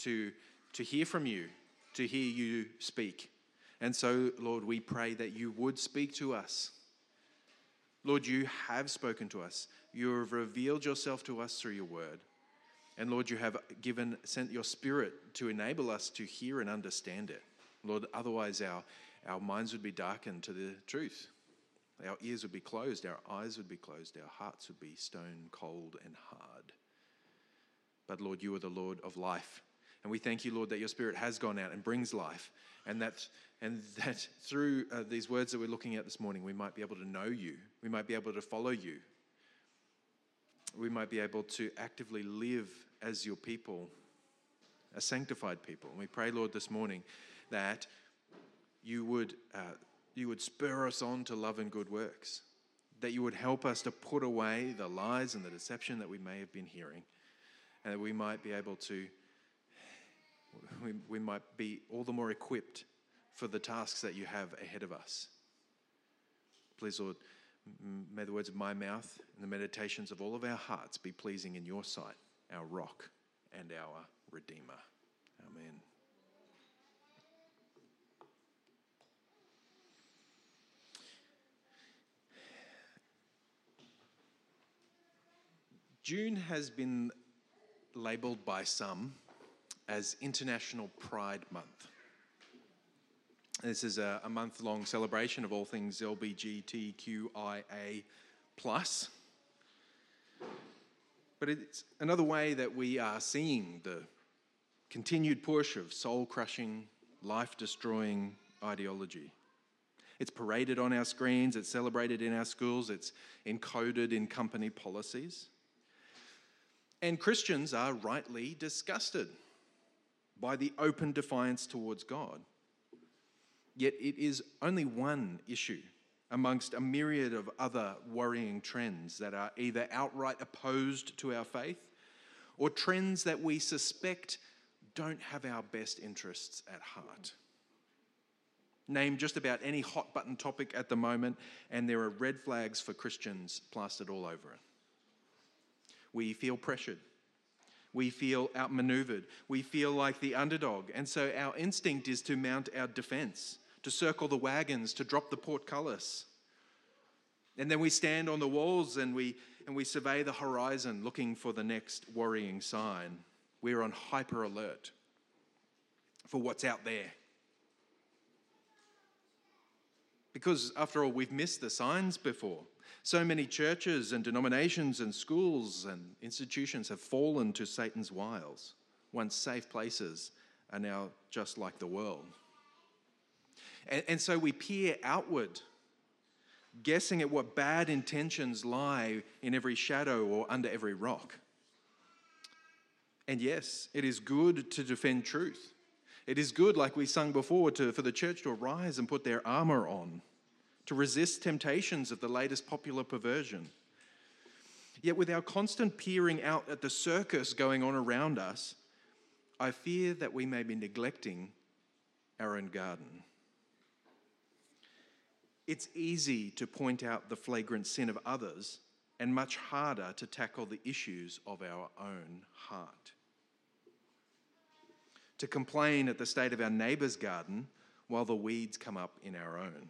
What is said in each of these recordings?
to, to hear from you, to hear you speak. And so, Lord, we pray that you would speak to us. Lord, you have spoken to us. You have revealed yourself to us through your word. And Lord, you have given, sent your spirit to enable us to hear and understand it. Lord, otherwise our, our minds would be darkened to the truth. Our ears would be closed, our eyes would be closed, our hearts would be stone cold and hard. But Lord, you are the Lord of life. And we thank you, Lord, that your Spirit has gone out and brings life, and that, and that through uh, these words that we're looking at this morning, we might be able to know you, we might be able to follow you, we might be able to actively live as your people, a sanctified people. And we pray, Lord, this morning that you would, uh, you would spur us on to love and good works, that you would help us to put away the lies and the deception that we may have been hearing, and that we might be able to, we, we might be all the more equipped for the tasks that you have ahead of us. Please, Lord, may the words of my mouth and the meditations of all of our hearts be pleasing in your sight, our rock and our redeemer. Amen. June has been labelled by some as International Pride Month. This is a, a month long celebration of all things LBGTQIA. But it's another way that we are seeing the continued push of soul crushing, life destroying ideology. It's paraded on our screens, it's celebrated in our schools, it's encoded in company policies. And Christians are rightly disgusted by the open defiance towards God. Yet it is only one issue amongst a myriad of other worrying trends that are either outright opposed to our faith or trends that we suspect don't have our best interests at heart. Name just about any hot button topic at the moment, and there are red flags for Christians plastered all over it. We feel pressured. We feel outmaneuvered. We feel like the underdog. And so our instinct is to mount our defense to circle the wagons, to drop the portcullis. And then we stand on the walls and we, and we survey the horizon looking for the next worrying sign. We're on hyper alert for what's out there. Because, after all, we've missed the signs before. So many churches and denominations and schools and institutions have fallen to Satan's wiles. Once safe places are now just like the world. And, and so we peer outward, guessing at what bad intentions lie in every shadow or under every rock. And yes, it is good to defend truth. It is good, like we sung before, to, for the church to arise and put their armor on, to resist temptations of the latest popular perversion. Yet, with our constant peering out at the circus going on around us, I fear that we may be neglecting our own garden. It's easy to point out the flagrant sin of others and much harder to tackle the issues of our own heart. To complain at the state of our neighbour's garden while the weeds come up in our own.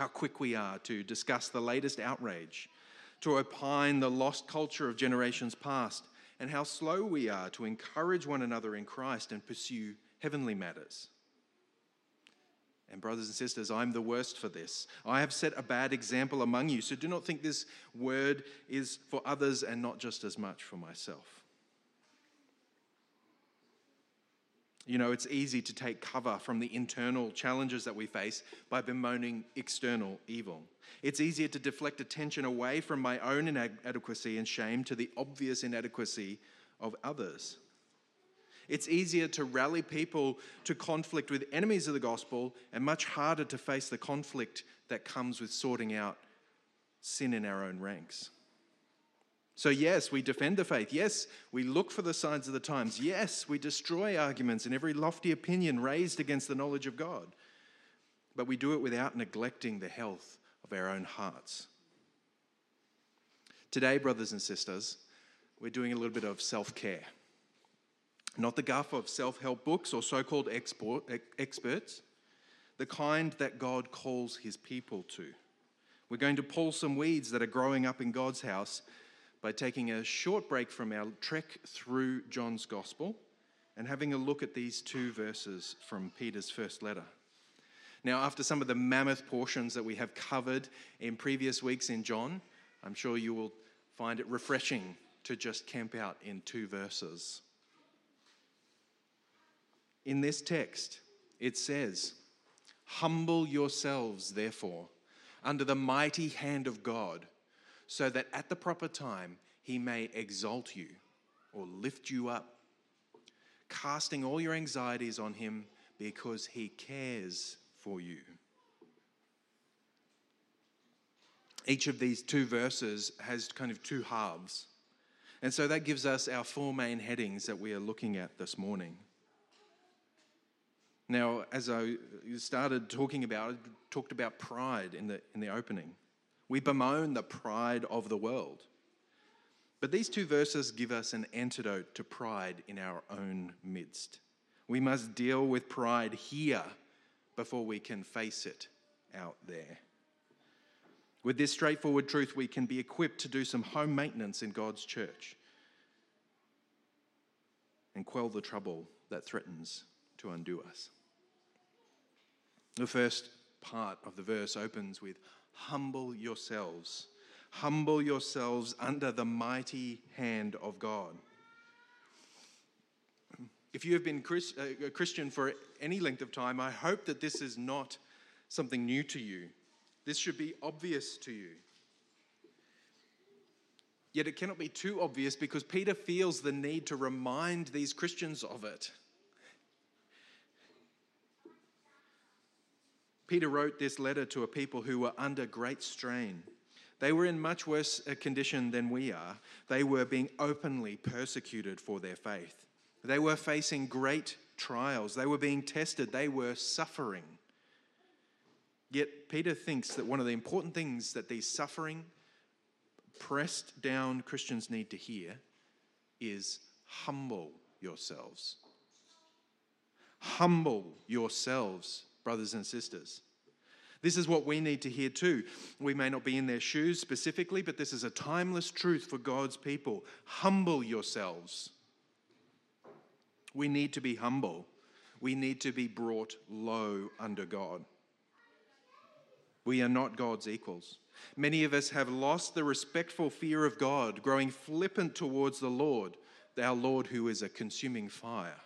How quick we are to discuss the latest outrage, to opine the lost culture of generations past, and how slow we are to encourage one another in Christ and pursue heavenly matters. And, brothers and sisters, I'm the worst for this. I have set a bad example among you, so do not think this word is for others and not just as much for myself. You know, it's easy to take cover from the internal challenges that we face by bemoaning external evil. It's easier to deflect attention away from my own inadequacy and shame to the obvious inadequacy of others. It's easier to rally people to conflict with enemies of the gospel and much harder to face the conflict that comes with sorting out sin in our own ranks. So, yes, we defend the faith. Yes, we look for the signs of the times. Yes, we destroy arguments and every lofty opinion raised against the knowledge of God. But we do it without neglecting the health of our own hearts. Today, brothers and sisters, we're doing a little bit of self care. Not the guff of self help books or so called experts, the kind that God calls his people to. We're going to pull some weeds that are growing up in God's house by taking a short break from our trek through John's Gospel and having a look at these two verses from Peter's first letter. Now, after some of the mammoth portions that we have covered in previous weeks in John, I'm sure you will find it refreshing to just camp out in two verses. In this text, it says, Humble yourselves, therefore, under the mighty hand of God, so that at the proper time he may exalt you or lift you up, casting all your anxieties on him because he cares for you. Each of these two verses has kind of two halves. And so that gives us our four main headings that we are looking at this morning. Now, as I started talking about, I talked about pride in the, in the opening. We bemoan the pride of the world. But these two verses give us an antidote to pride in our own midst. We must deal with pride here before we can face it out there. With this straightforward truth, we can be equipped to do some home maintenance in God's church and quell the trouble that threatens to undo us. The first part of the verse opens with Humble yourselves. Humble yourselves under the mighty hand of God. If you have been uh, a Christian for any length of time, I hope that this is not something new to you. This should be obvious to you. Yet it cannot be too obvious because Peter feels the need to remind these Christians of it. Peter wrote this letter to a people who were under great strain. They were in much worse a condition than we are. They were being openly persecuted for their faith. They were facing great trials. They were being tested. They were suffering. Yet Peter thinks that one of the important things that these suffering, pressed down Christians need to hear is humble yourselves. Humble yourselves brothers and sisters. This is what we need to hear too. We may not be in their shoes specifically, but this is a timeless truth for God's people. Humble yourselves. We need to be humble. We need to be brought low under God. We are not God's equals. Many of us have lost the respectful fear of God, growing flippant towards the Lord, our Lord who is a consuming fire.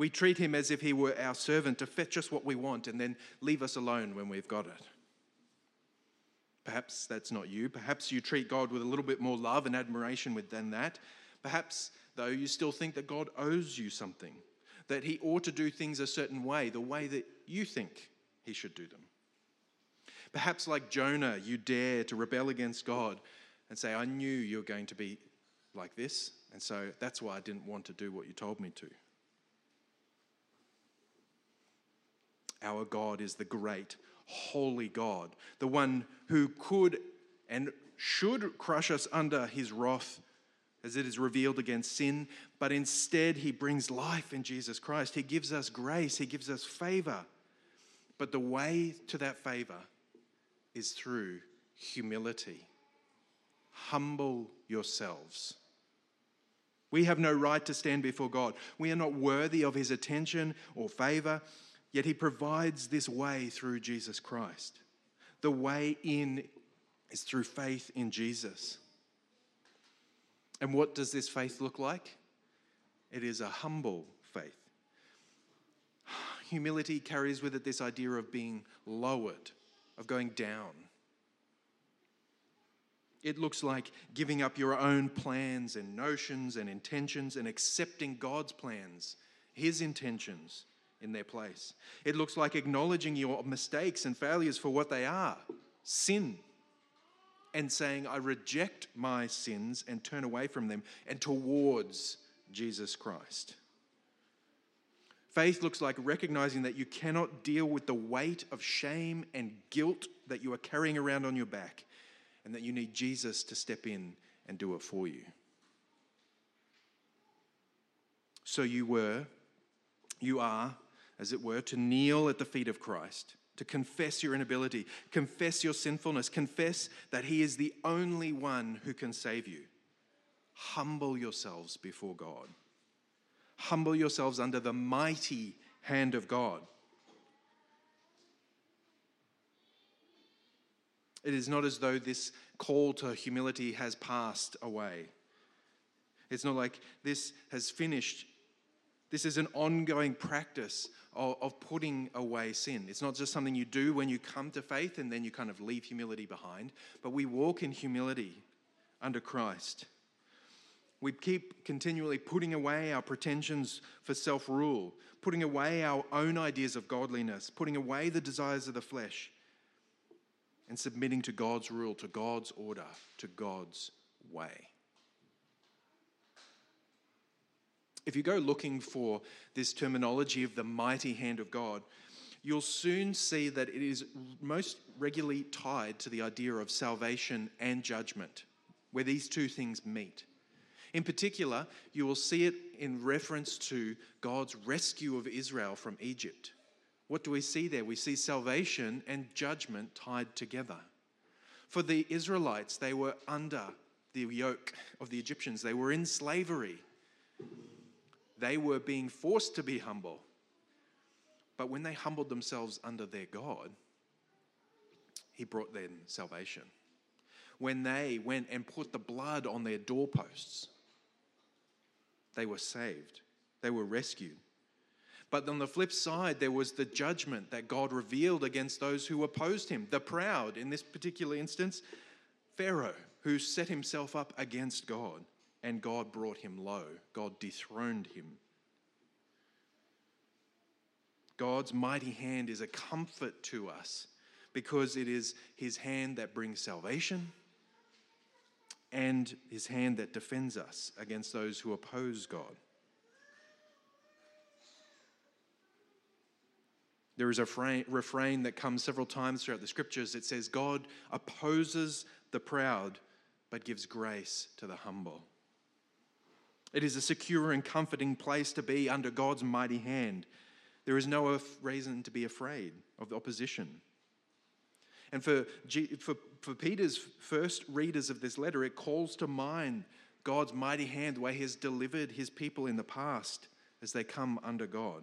We treat him as if he were our servant to fetch us what we want and then leave us alone when we've got it. Perhaps that's not you. Perhaps you treat God with a little bit more love and admiration than that. Perhaps, though, you still think that God owes you something, that he ought to do things a certain way, the way that you think he should do them. Perhaps, like Jonah, you dare to rebel against God and say, I knew you were going to be like this, and so that's why I didn't want to do what you told me to. Our God is the great, holy God, the one who could and should crush us under his wrath as it is revealed against sin, but instead he brings life in Jesus Christ. He gives us grace, he gives us favor. But the way to that favor is through humility. Humble yourselves. We have no right to stand before God. We are not worthy of his attention or favor. Yet he provides this way through Jesus Christ. The way in is through faith in Jesus. And what does this faith look like? It is a humble faith. Humility carries with it this idea of being lowered, of going down. It looks like giving up your own plans and notions and intentions and accepting God's plans, His intentions, in their place. It looks like acknowledging your mistakes and failures for what they are sin and saying, I reject my sins and turn away from them and towards Jesus Christ. Faith looks like recognizing that you cannot deal with the weight of shame and guilt that you are carrying around on your back, and that you need Jesus to step in and do it for you. So you were, you are, as it were, to kneel at the feet of Christ, to confess your inability, confess your sinfulness, confess that He is the only one who can save you. Humble yourselves before God. Humble yourselves under the mighty hand of God. It is not as though this call to humility has passed away. It's not like this has finished. This is an ongoing practice of, of, putting away sin. It's not just something you do when you come to faith and then you kind of leave humility behind, but we walk in humility under Christ. We keep continually putting away our pretensions for self rule, putting away our own ideas of godliness, putting away the desires of the flesh and submitting to God's rule, to God's order, to God's way. If you go looking for this terminology of the mighty hand of God, you'll soon see that it is most regularly tied to the idea of salvation and judgment, where these two things meet. In particular, you will see it in reference to God's rescue of Israel from Egypt. What do we see there? We see salvation and judgment tied together. For the Israelites, they were under the yoke of the Egyptians, they were in slavery. They were being forced to be humble. But when they humbled themselves under their God, He brought them salvation. When they went and put the blood on their doorposts, they were saved, they were rescued. But on the flip side, there was the judgment that God revealed against those who opposed him. The proud, in this particular instance, Pharaoh, who set himself up against God, and God brought him low. God dethroned him. God's mighty hand is a comfort to us because it is his hand that brings salvation and his hand that defends us against those who oppose God. There is a refrain that comes several times throughout the scriptures. It says, God opposes the proud, but gives grace to the humble. It is a secure and comforting place to be under God's mighty hand. There is no reason to be afraid of the opposition. And for, for, for Peter's first readers of this letter, it calls to mind God's mighty hand, where He has delivered His people in the past as they come under God.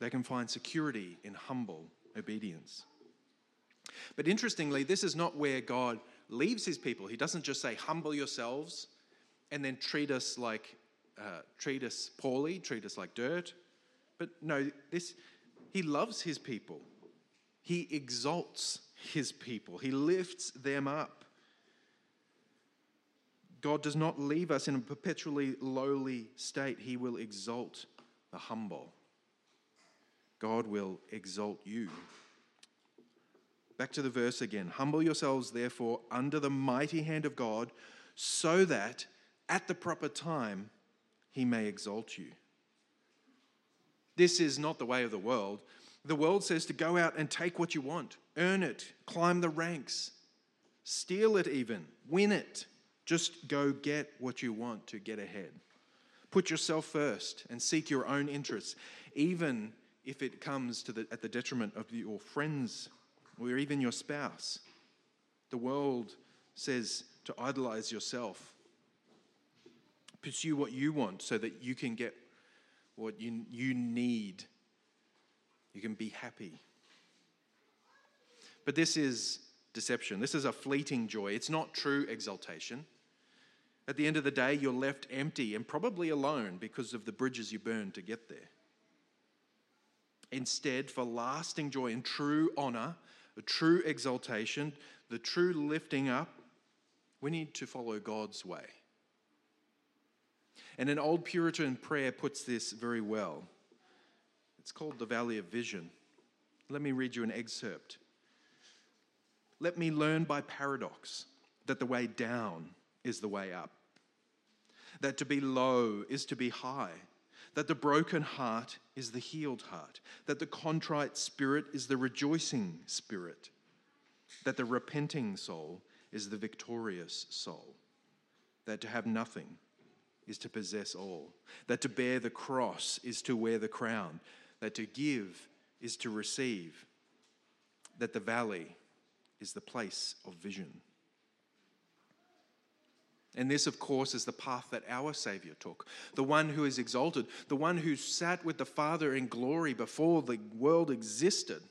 They can find security in humble obedience. But interestingly, this is not where God leaves his people. He doesn't just say, humble yourselves and then treat us like, uh, treat us poorly, treat us like dirt. But no, this, he loves his people. He exalts his people. He lifts them up. God does not leave us in a perpetually lowly state. He will exalt the humble. God will exalt you. Back to the verse again. Humble yourselves, therefore, under the mighty hand of God, so that at the proper time he may exalt you. This is not the way of the world. The world says to go out and take what you want, earn it, climb the ranks, steal it even, win it. Just go get what you want to get ahead. Put yourself first and seek your own interests, even if it comes to the, at the detriment of your friends or even your spouse. The world says to idolize yourself. Pursue what you want so that you can get what you, you need. You can be happy. But this is deception. This is a fleeting joy. It's not true exaltation. At the end of the day, you're left empty and probably alone because of the bridges you burned to get there. Instead, for lasting joy and true honor, a true exaltation, the true lifting up, we need to follow God's way. And an old Puritan prayer puts this very well. It's called the Valley of Vision. Let me read you an excerpt. Let me learn by paradox that the way down is the way up, that to be low is to be high that the broken heart is the healed heart, that the contrite spirit is the rejoicing spirit, that the repenting soul is the victorious soul. that to have nothing is to possess all, that to bear the cross is to wear the crown, that to give is to receive, that the valley is the place of vision. And this, of course, is the path that our Savior took. The one who is exalted, the one who sat with the Father in glory before the world existed.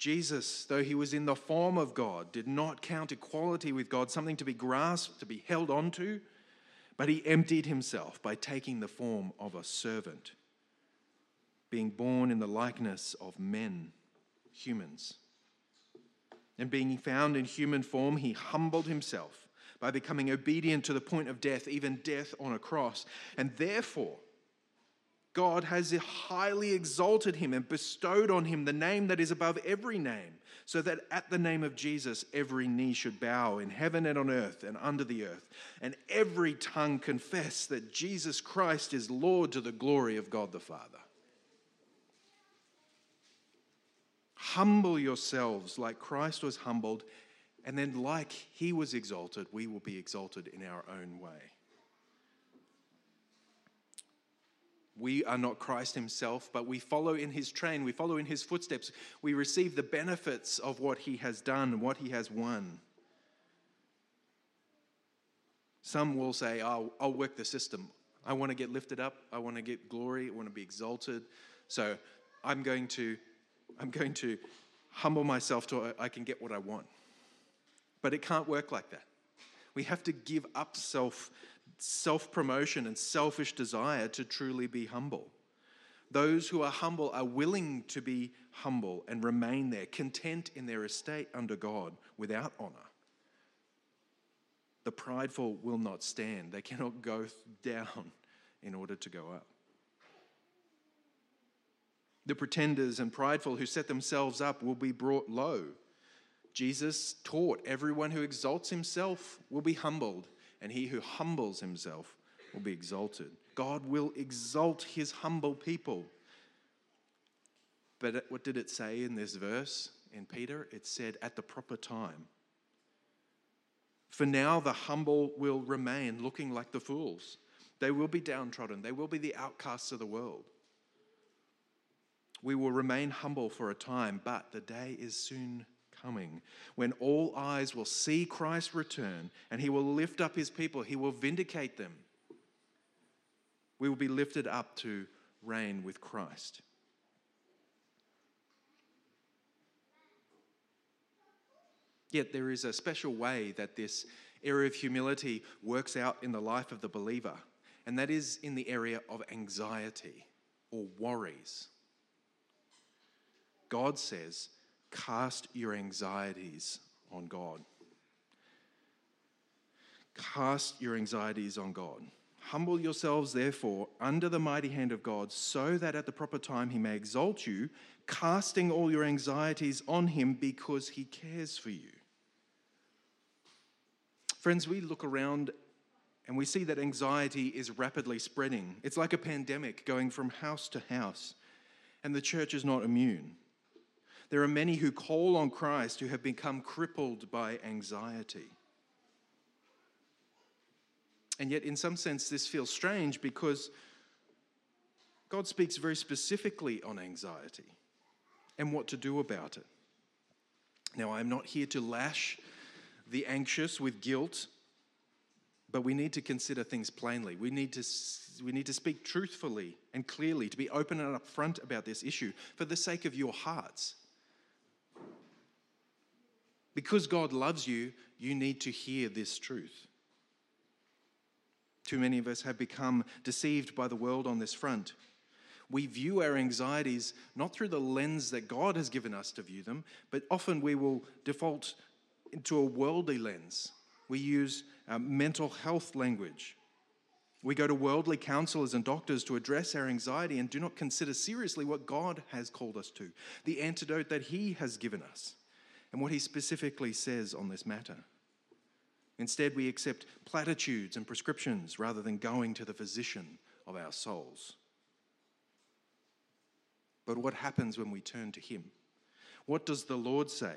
Jesus, though he was in the form of God, did not count equality with God something to be grasped, to be held onto, but he emptied himself by taking the form of a servant, being born in the likeness of men, humans. And being found in human form, he humbled himself by becoming obedient to the point of death, even death on a cross. And therefore, God has highly exalted him and bestowed on him the name that is above every name, so that at the name of Jesus every knee should bow in heaven and on earth and under the earth, and every tongue confess that Jesus Christ is Lord to the glory of God the Father. Humble yourselves like Christ was humbled, and then, like he was exalted, we will be exalted in our own way. We are not Christ himself, but we follow in his train, we follow in his footsteps. We receive the benefits of what he has done, what he has won. Some will say, oh, I'll work the system. I want to get lifted up. I want to get glory. I want to be exalted. So I'm going to I'm going to humble myself to I can get what I want. But it can't work like that. We have to give up self self promotion and selfish desire to truly be humble. Those who are humble are willing to be humble and remain there, content in their estate under God without honor. The prideful will not stand, they cannot go down in order to go up the pretenders and prideful who set themselves up will be brought low. Jesus taught everyone who exalts himself will be humbled, and he who humbles himself will be exalted. God will exalt his humble people. But what did it say in this verse in Peter? It said, at the proper time. For now, the humble will remain looking like the fools. They will be downtrodden, they will be the outcasts of the world. We will remain humble for a time, but the day is soon coming when all eyes will see Christ return and he will lift up his people, he will vindicate them. We will be lifted up to reign with Christ. Yet there is a special way that this area of humility works out in the life of the believer, and that is in the area of anxiety or worries. God says, cast your anxieties on God. Cast your anxieties on God. Humble yourselves, therefore, under the mighty hand of God, so that at the proper time he may exalt you, casting all your anxieties on him because he cares for you. Friends, we look around and we see that anxiety is rapidly spreading. It's like a pandemic going from house to house, and the church is not immune. There are many who call on Christ who have become crippled by anxiety. And yet, in some sense, this feels strange because God speaks very specifically on anxiety and what to do about it. Now, I'm not here to lash the anxious with guilt, but we need to consider things plainly. We need to, we need to speak truthfully and clearly, to be open and upfront about this issue for the sake of your hearts. Because God loves you, you need to hear this truth. Too many of us have become deceived by the world on this front. We view our anxieties not through the lens that God has given us to view them, but often we will default into a worldly lens. We use uh, mental health language. We go to worldly counselors and doctors to address our anxiety and do not consider seriously what God has called us to, the antidote that He has given us and what he specifically says on this matter. Instead, we accept platitudes and prescriptions rather than going to the physician of our souls. But what happens when we turn to him? What does the Lord say?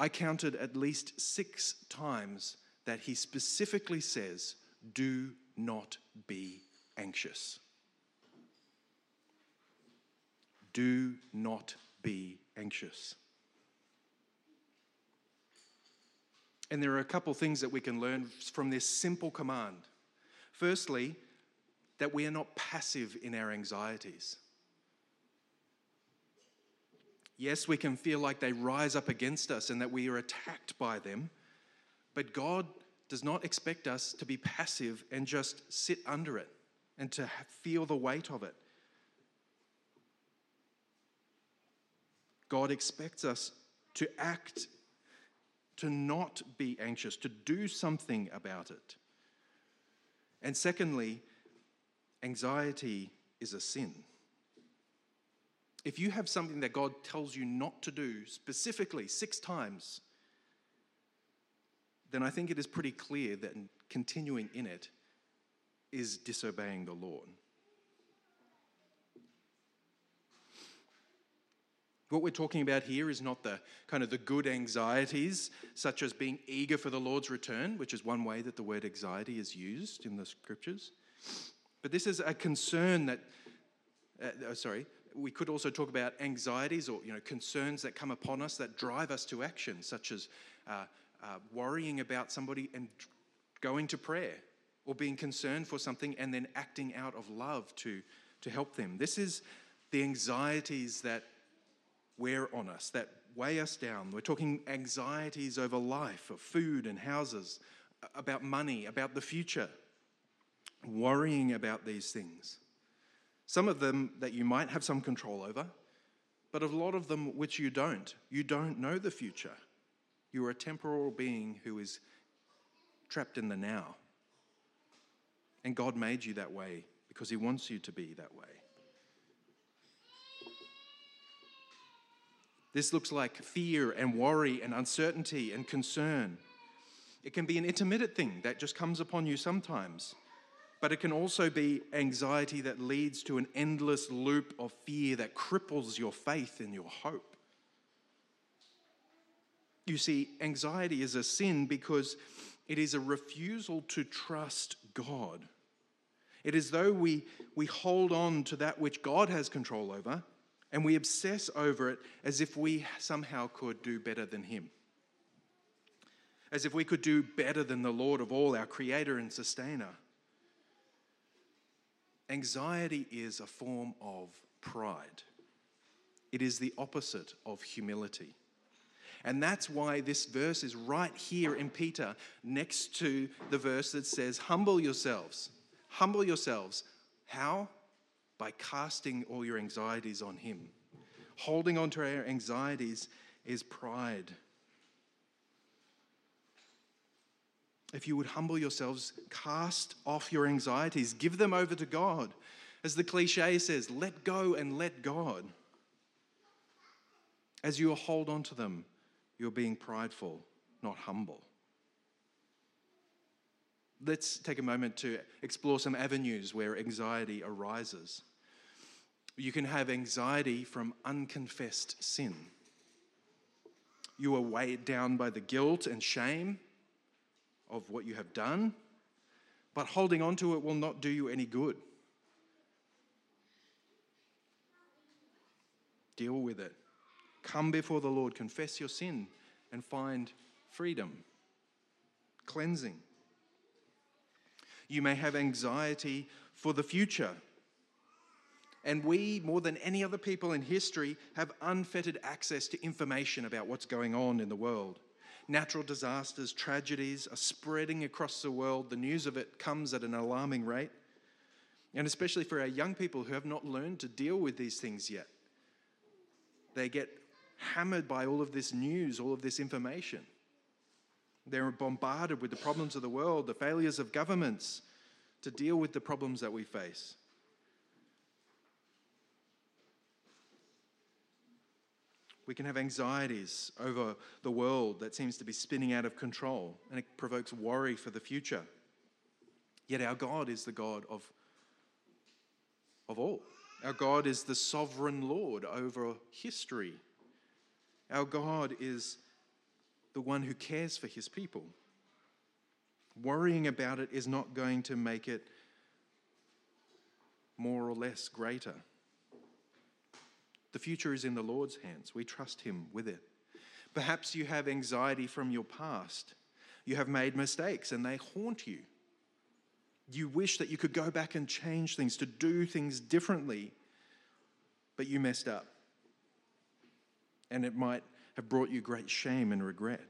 I counted at least six times that he specifically says, Do not be anxious. Do not be anxious. And there are a couple things that we can learn from this simple command. Firstly, that we are not passive in our anxieties. Yes, we can feel like they rise up against us and that we are attacked by them, but God does not expect us to be passive and just sit under it and to feel the weight of it. God expects us to act, to not be anxious, to do something about it. And secondly, anxiety is a sin. If you have something that God tells you not to do specifically six times, then I think it is pretty clear that continuing in it is disobeying the Lord. What we're talking about here is not the kind of the good anxieties, such as being eager for the Lord's return, which is one way that the word anxiety is used in the scriptures. But this is a concern that, uh, oh, sorry, we could also talk about anxieties or you know concerns that come upon us that drive us to action, such as uh, uh, worrying about somebody and going to prayer, or being concerned for something and then acting out of love to to help them. This is the anxieties that wear on us, that weigh us down. We're talking anxieties over life, of food and houses, about money, about the future, worrying about these things. Some of them that you might have some control over, but a lot of them which you don't. You don't know the future. You are a temporal being who is trapped in the now. And God made you that way because He wants you to be that way. This looks like fear and worry and uncertainty and concern. It can be an intermittent thing that just comes upon you sometimes, but it can also be anxiety that leads to an endless loop of fear that cripples your faith and your hope. You see, anxiety is a sin because it is a refusal to trust God. It is though we, we hold on to that which God has control over and we obsess over it as if we somehow could do better than Him. As if we could do better than the Lord of all, our Creator and Sustainer. Anxiety is a form of pride, it is the opposite of humility. And that's why this verse is right here in Peter, next to the verse that says, Humble yourselves. Humble yourselves. How? By casting all your anxieties on Him. Holding on to our anxieties is pride. If you would humble yourselves, cast off your anxieties, give them over to God. As the cliche says, let go and let God. As you hold on to them, you're being prideful, not humble let's take a moment to explore some avenues where anxiety arises. You can have anxiety from unconfessed sin. You are weighed down by the guilt and shame of what you have done, but holding on to it will not do you any good. Deal with it. Come before the Lord, confess your sin, and find freedom, cleansing. You may have anxiety for the future and we, more than any other people in history, have unfettered access to information about what's going on in the world. Natural disasters, tragedies are spreading across the world. The news of it comes at an alarming rate. And especially for our young people who have not learned to deal with these things yet, they get hammered by all of this news, all of this information. They're bombarded with the problems of the world, the failures of governments to deal with the problems that we face. We can have anxieties over the world that seems to be spinning out of control, and it provokes worry for the future. Yet our God is the God of, of all. Our God is the sovereign Lord over history. Our God is the one who cares for his people. Worrying about it is not going to make it more or less greater. The future is in the Lord's hands. We trust Him with it. Perhaps you have anxiety from your past. You have made mistakes and they haunt you. You wish that you could go back and change things, to do things differently, but you messed up. And it might have brought you great shame and regret.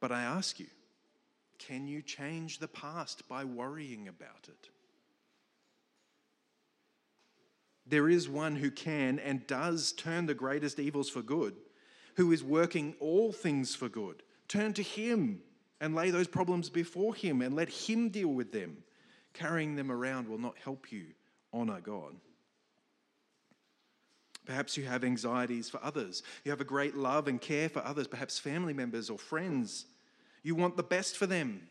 But I ask you, can you change the past by worrying about it? There is one who can and does turn the greatest evils for good, who is working all things for good. Turn to him and lay those problems before him and let him deal with them. Carrying them around will not help you honor God. Perhaps you have anxieties for others. You have a great love and care for others, perhaps family members or friends. You want the best for them,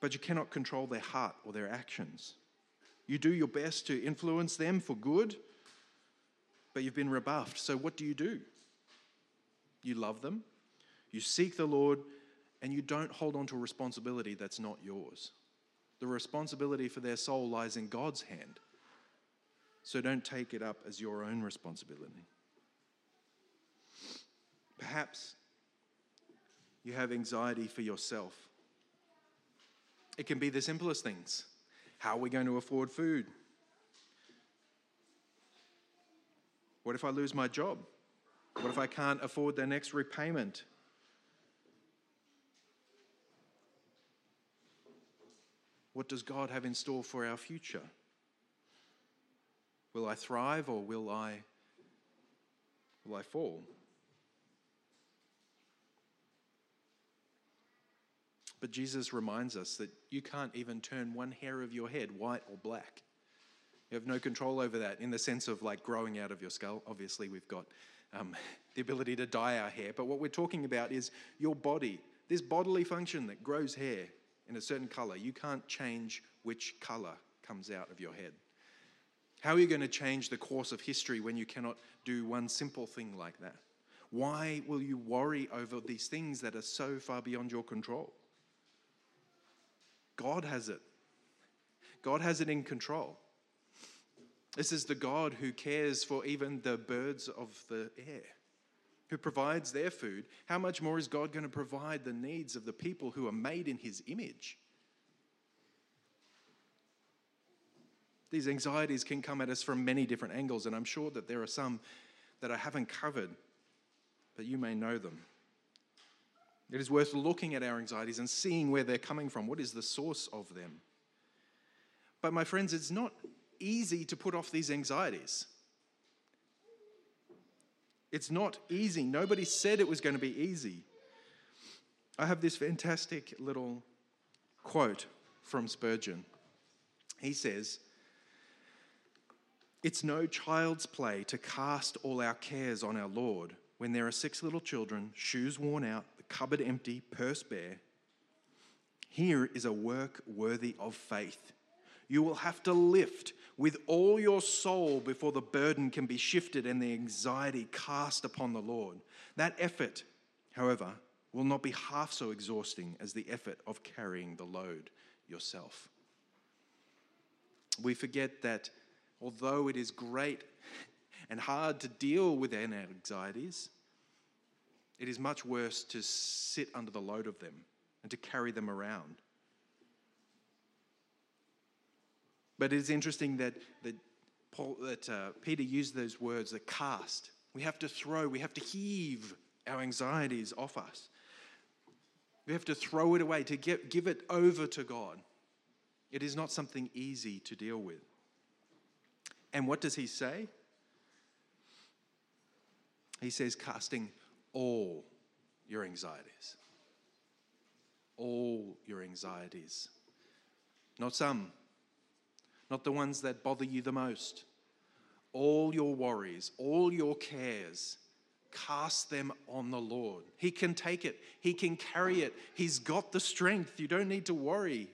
but you cannot control their heart or their actions. You do your best to influence them for good, but you've been rebuffed. So what do you do? You love them, you seek the Lord, and you don't hold on to a responsibility that's not yours. The responsibility for their soul lies in God's hand. So don't take it up as your own responsibility. Perhaps you have anxiety for yourself. It can be the simplest things. How are we going to afford food? What if I lose my job? What if I can't afford the next repayment? What does God have in store for our future? Will I thrive or will I will I fall? But Jesus reminds us that you can't even turn one hair of your head white or black. You have no control over that in the sense of like growing out of your skull. Obviously, we've got um, the ability to dye our hair. But what we're talking about is your body, this bodily function that grows hair in a certain color. You can't change which color comes out of your head. How are you going to change the course of history when you cannot do one simple thing like that? Why will you worry over these things that are so far beyond your control? God has it. God has it in control. This is the God who cares for even the birds of the air, who provides their food. How much more is God going to provide the needs of the people who are made in his image? These anxieties can come at us from many different angles, and I'm sure that there are some that I haven't covered, but you may know them. It is worth looking at our anxieties and seeing where they're coming from. What is the source of them? But, my friends, it's not easy to put off these anxieties. It's not easy. Nobody said it was going to be easy. I have this fantastic little quote from Spurgeon. He says, It's no child's play to cast all our cares on our Lord when there are six little children, shoes worn out, cupboard empty, purse bare. Here is a work worthy of faith. You will have to lift with all your soul before the burden can be shifted and the anxiety cast upon the Lord. That effort, however, will not be half so exhausting as the effort of carrying the load yourself. We forget that although it is great and hard to deal with our anxieties, it is much worse to sit under the load of them and to carry them around. But it is interesting that, that, Paul, that uh, Peter used those words, that cast. We have to throw, we have to heave our anxieties off us. We have to throw it away, to get, give it over to God. It is not something easy to deal with. And what does he say? He says, casting all your anxieties. All your anxieties. Not some, not the ones that bother you the most. All your worries, all your cares, cast them on the Lord. He can take it, He can carry it. He's got the strength. You don't need to worry.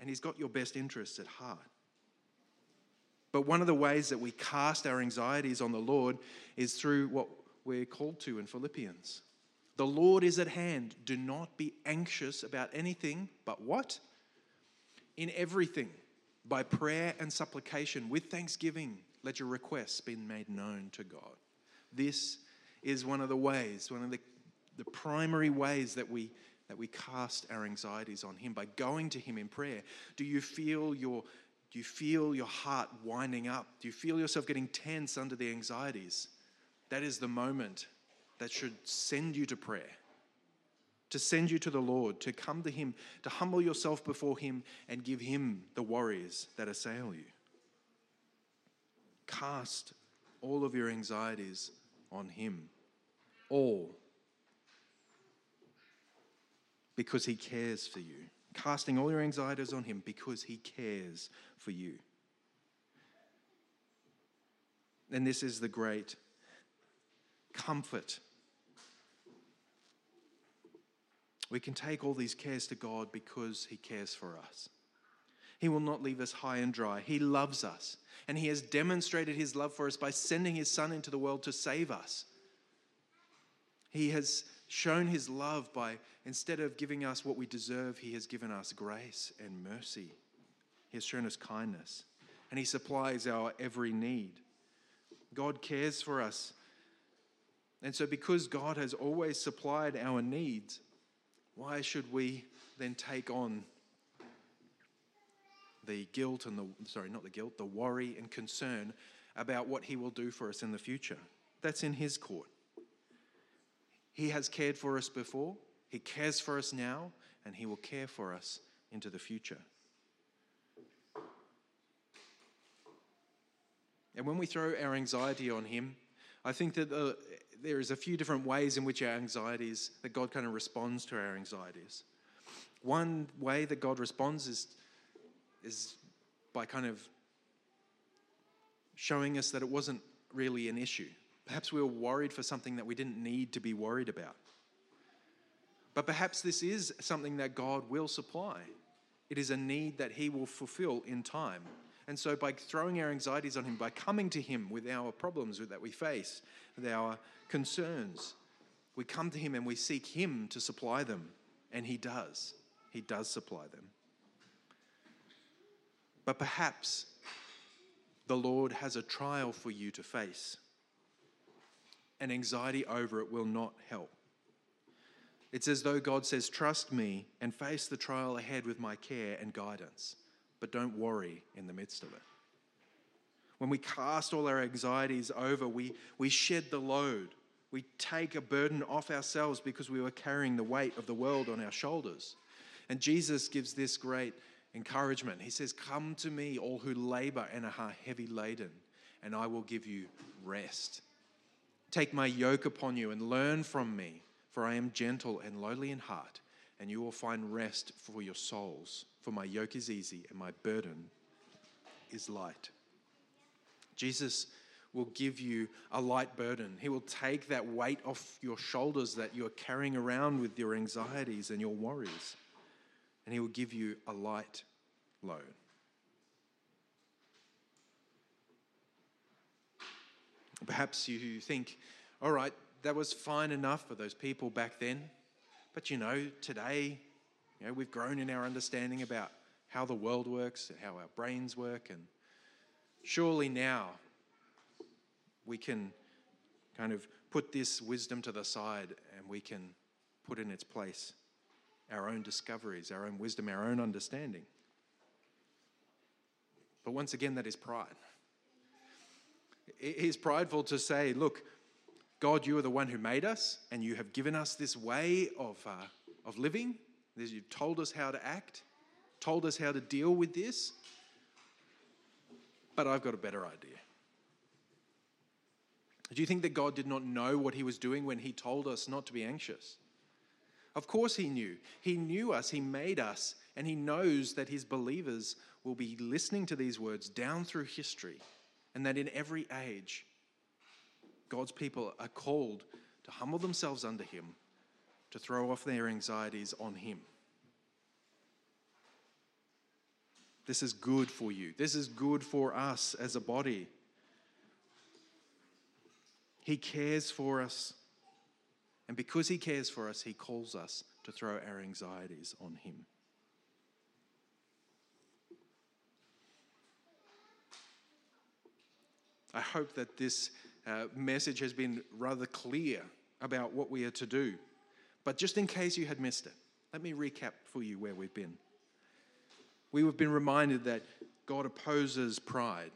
And He's got your best interests at heart. But one of the ways that we cast our anxieties on the Lord is through what we're called to in Philippians. The Lord is at hand. Do not be anxious about anything, but what? In everything, by prayer and supplication, with thanksgiving, let your requests be made known to God. This is one of the ways, one of the, the primary ways that we that we cast our anxieties on him by going to him in prayer. Do you feel your do you feel your heart winding up? Do you feel yourself getting tense under the anxieties? That is the moment that should send you to prayer, to send you to the Lord, to come to Him, to humble yourself before Him and give Him the worries that assail you. Cast all of your anxieties on Him. All. Because He cares for you casting all your anxieties on Him because He cares for you. And this is the great comfort. We can take all these cares to God because He cares for us. He will not leave us high and dry. He loves us. And He has demonstrated His love for us by sending His Son into the world to save us. He has shown his love by, instead of giving us what we deserve, he has given us grace and mercy. He has shown us kindness, and he supplies our every need. God cares for us. And so, because God has always supplied our needs, why should we then take on the guilt and the, sorry, not the guilt, the worry and concern about what he will do for us in the future? That's in his court. He has cared for us before, He cares for us now, and He will care for us into the future. And when we throw our anxiety on Him, I think that uh, there is a few different ways in which our anxieties, that God kind of responds to our anxieties. One way that God responds is, is by kind of showing us that it wasn't really an issue. Perhaps we were worried for something that we didn't need to be worried about. But perhaps this is something that God will supply. It is a need that He will fulfill in time. And so, by throwing our anxieties on Him, by coming to Him with our problems that we face, with our concerns, we come to Him and we seek Him to supply them. And He does. He does supply them. But perhaps the Lord has a trial for you to face and anxiety over it will not help. It's as though God says, Trust me and face the trial ahead with my care and guidance, but don't worry in the midst of it. When we cast all our anxieties over, we, we shed the load. We take a burden off ourselves because we were carrying the weight of the world on our shoulders. And Jesus gives this great encouragement. He says, Come to me, all who labor and are heavy laden, and I will give you rest. Take my yoke upon you and learn from me, for I am gentle and lowly in heart, and you will find rest for your souls. For my yoke is easy and my burden is light. Jesus will give you a light burden. He will take that weight off your shoulders that you're carrying around with your anxieties and your worries, and He will give you a light load. Perhaps you think, all right, that was fine enough for those people back then. But you know, today, you know, we've grown in our understanding about how the world works and how our brains work. And surely now we can kind of put this wisdom to the side and we can put in its place our own discoveries, our own wisdom, our own understanding. But once again, that is pride. It is prideful to say, look, God, you are the one who made us, and you have given us this way of, uh, of living. You've told us how to act, told us how to deal with this, but I've got a better idea. Do you think that God did not know what he was doing when he told us not to be anxious? Of course, he knew. He knew us, he made us, and he knows that his believers will be listening to these words down through history and that in every age, God's people are called to humble themselves under Him, to throw off their anxieties on Him. This is good for you. This is good for us as a body. He cares for us. And because He cares for us, He calls us to throw our anxieties on Him. I hope that this uh, message has been rather clear about what we are to do. But just in case you had missed it, let me recap for you where we've been. We have been reminded that God opposes pride,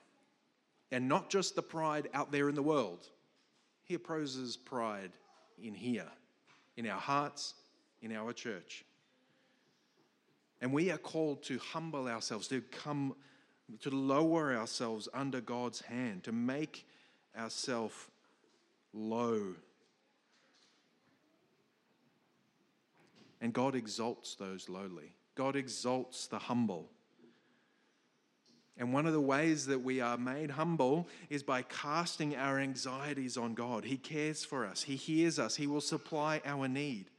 and not just the pride out there in the world. He opposes pride in here, in our hearts, in our church. And we are called to humble ourselves, to come, to lower ourselves under God's hand, to make ourselves low. And God exalts those lowly. God exalts the humble. And one of the ways that we are made humble is by casting our anxieties on God. He cares for us, He hears us, He will supply our need.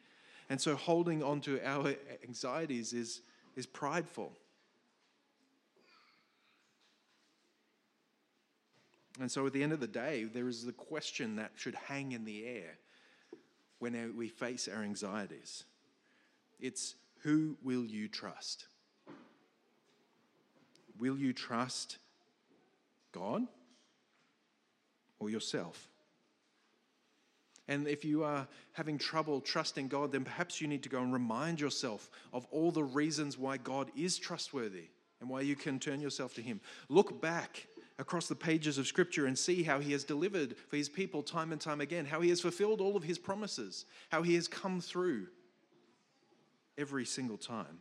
And so holding on to our anxieties is, is prideful. And so at the end of the day, there is the question that should hang in the air when we face our anxieties. It's who will you trust? Will you trust God or yourself? And if you are having trouble trusting God, then perhaps you need to go and remind yourself of all the reasons why God is trustworthy and why you can turn yourself to Him. Look back across the pages of Scripture and see how He has delivered for His people time and time again, how He has fulfilled all of His promises, how He has come through every single time.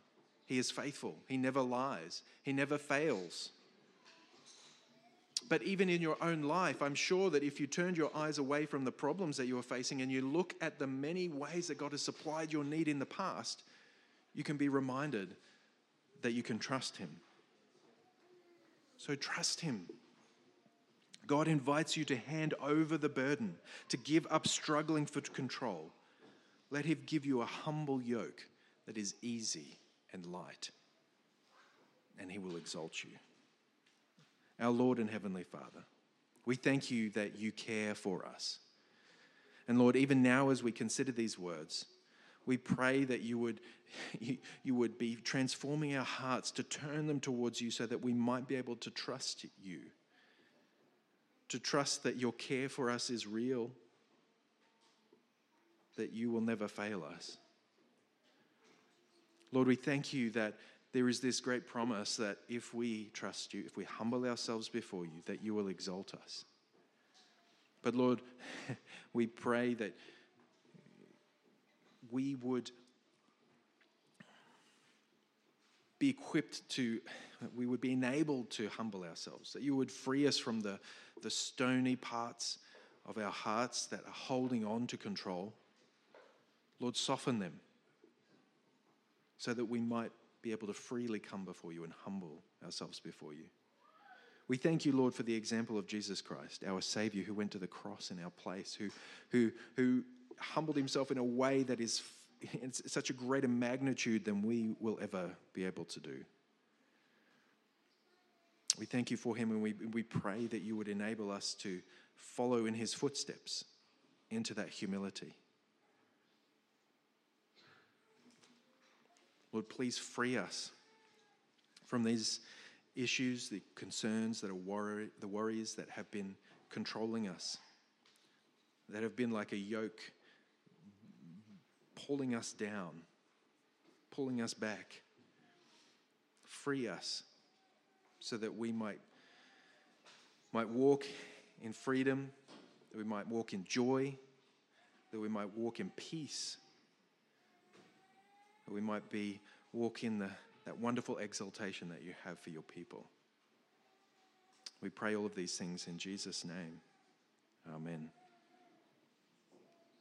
He is faithful. He never lies. He never fails. But even in your own life, I'm sure that if you turned your eyes away from the problems that you are facing and you look at the many ways that God has supplied your need in the past, you can be reminded that you can trust Him. So trust Him. God invites you to hand over the burden, to give up struggling for control. Let Him give you a humble yoke that is easy and light, and he will exalt you. Our Lord and Heavenly Father, we thank you that you care for us. And Lord, even now as we consider these words, we pray that you would, you, you would be transforming our hearts to turn them towards you so that we might be able to trust you, to trust that your care for us is real, that you will never fail us. Lord, we thank you that there is this great promise that if we trust you, if we humble ourselves before you, that you will exalt us. But Lord, we pray that we would be equipped to, we would be enabled to humble ourselves, that you would free us from the, the stony parts of our hearts that are holding on to control. Lord, soften them so that we might be able to freely come before you and humble ourselves before you. We thank you, Lord, for the example of Jesus Christ, our Savior, who went to the cross in our place, who, who, who humbled himself in a way that is such a greater magnitude than we will ever be able to do. We thank you for him and we, we pray that you would enable us to follow in his footsteps into that humility. Lord, please free us from these issues, the concerns that are worry, the worries that have been controlling us, that have been like a yoke pulling us down, pulling us back. Free us so that we might, might walk in freedom, that we might walk in joy, that we might walk in peace that we might be walk in the, that wonderful exaltation that you have for your people. We pray all of these things in Jesus' name. Amen.